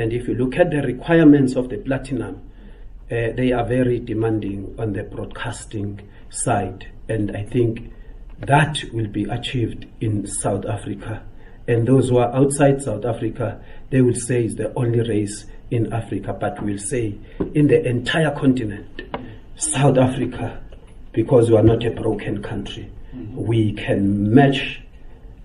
And if you look at the requirements of the platinum, uh, they are very demanding on the broadcasting side. And I think that will be achieved in South Africa. And those who are outside South Africa, they will say it's the only race in Africa, but we'll say in the entire continent, South Africa, because we are not a broken country, mm-hmm. we can match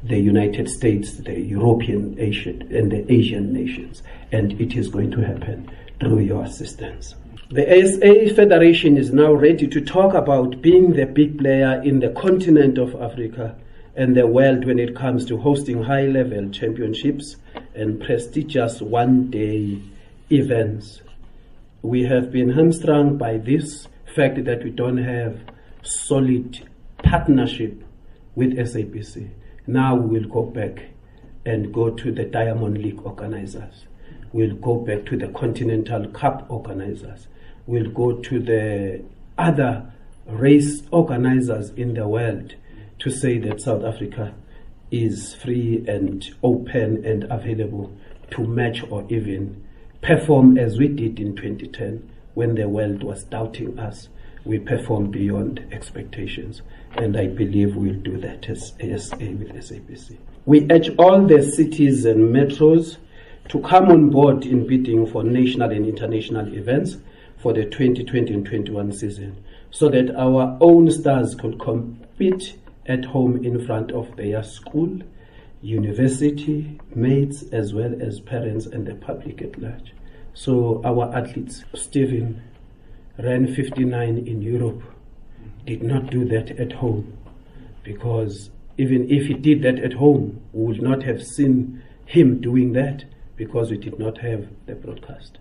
the United States, the European Asian, and the Asian nations, and it is going to happen through your assistance. The ASA Federation is now ready to talk about being the big player in the continent of Africa and the world when it comes to hosting high level championships and prestigious one day events. We have been hamstrung by this fact that we don't have solid partnership with SABC. Now we will go back and go to the Diamond League organizers. We'll go back to the Continental Cup organizers. We'll go to the other race organizers in the world to say that South Africa is free and open and available to match or even perform as we did in 2010 when the world was doubting us. We perform beyond expectations, and I believe we'll do that as ASA with SABC. We urge all the cities and metros to come on board in bidding for national and international events for the 2020 and 21 season so that our own stars could compete at home in front of their school, university, mates, as well as parents and the public at large. So our athletes, Stephen, ran 59 in Europe, did not do that at home because even if he did that at home, we would not have seen him doing that because we did not have the broadcast.